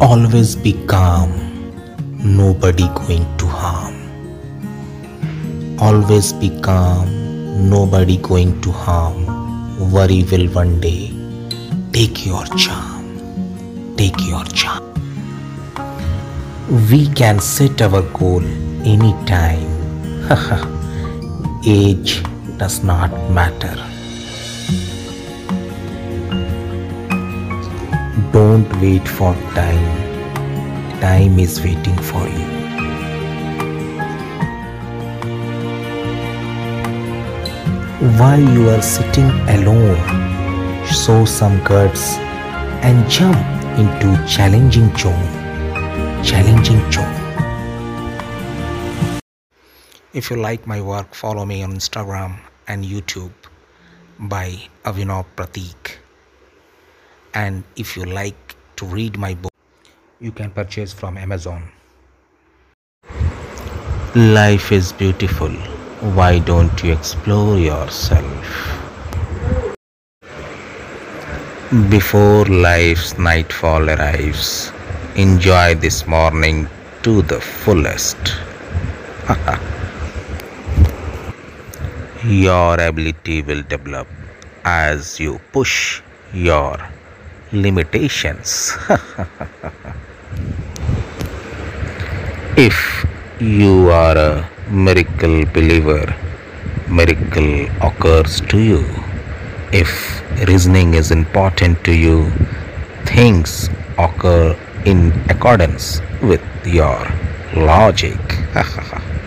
Always be calm, nobody going to harm. Always be calm, nobody going to harm. Worry will one day take your charm, take your charm. We can set our goal anytime. Age does not matter. Don't wait for time. Time is waiting for you. While you are sitting alone, show some guts and jump into challenging zone. Challenging zone. If you like my work, follow me on Instagram and YouTube by Avinav Pratik. And if you like to read my book, you can purchase from Amazon. Life is beautiful. Why don't you explore yourself? Before life's nightfall arrives, enjoy this morning to the fullest. your ability will develop as you push your limitations. if you are a miracle believer, miracle occurs to you. If reasoning is important to you, things occur in accordance with your logic.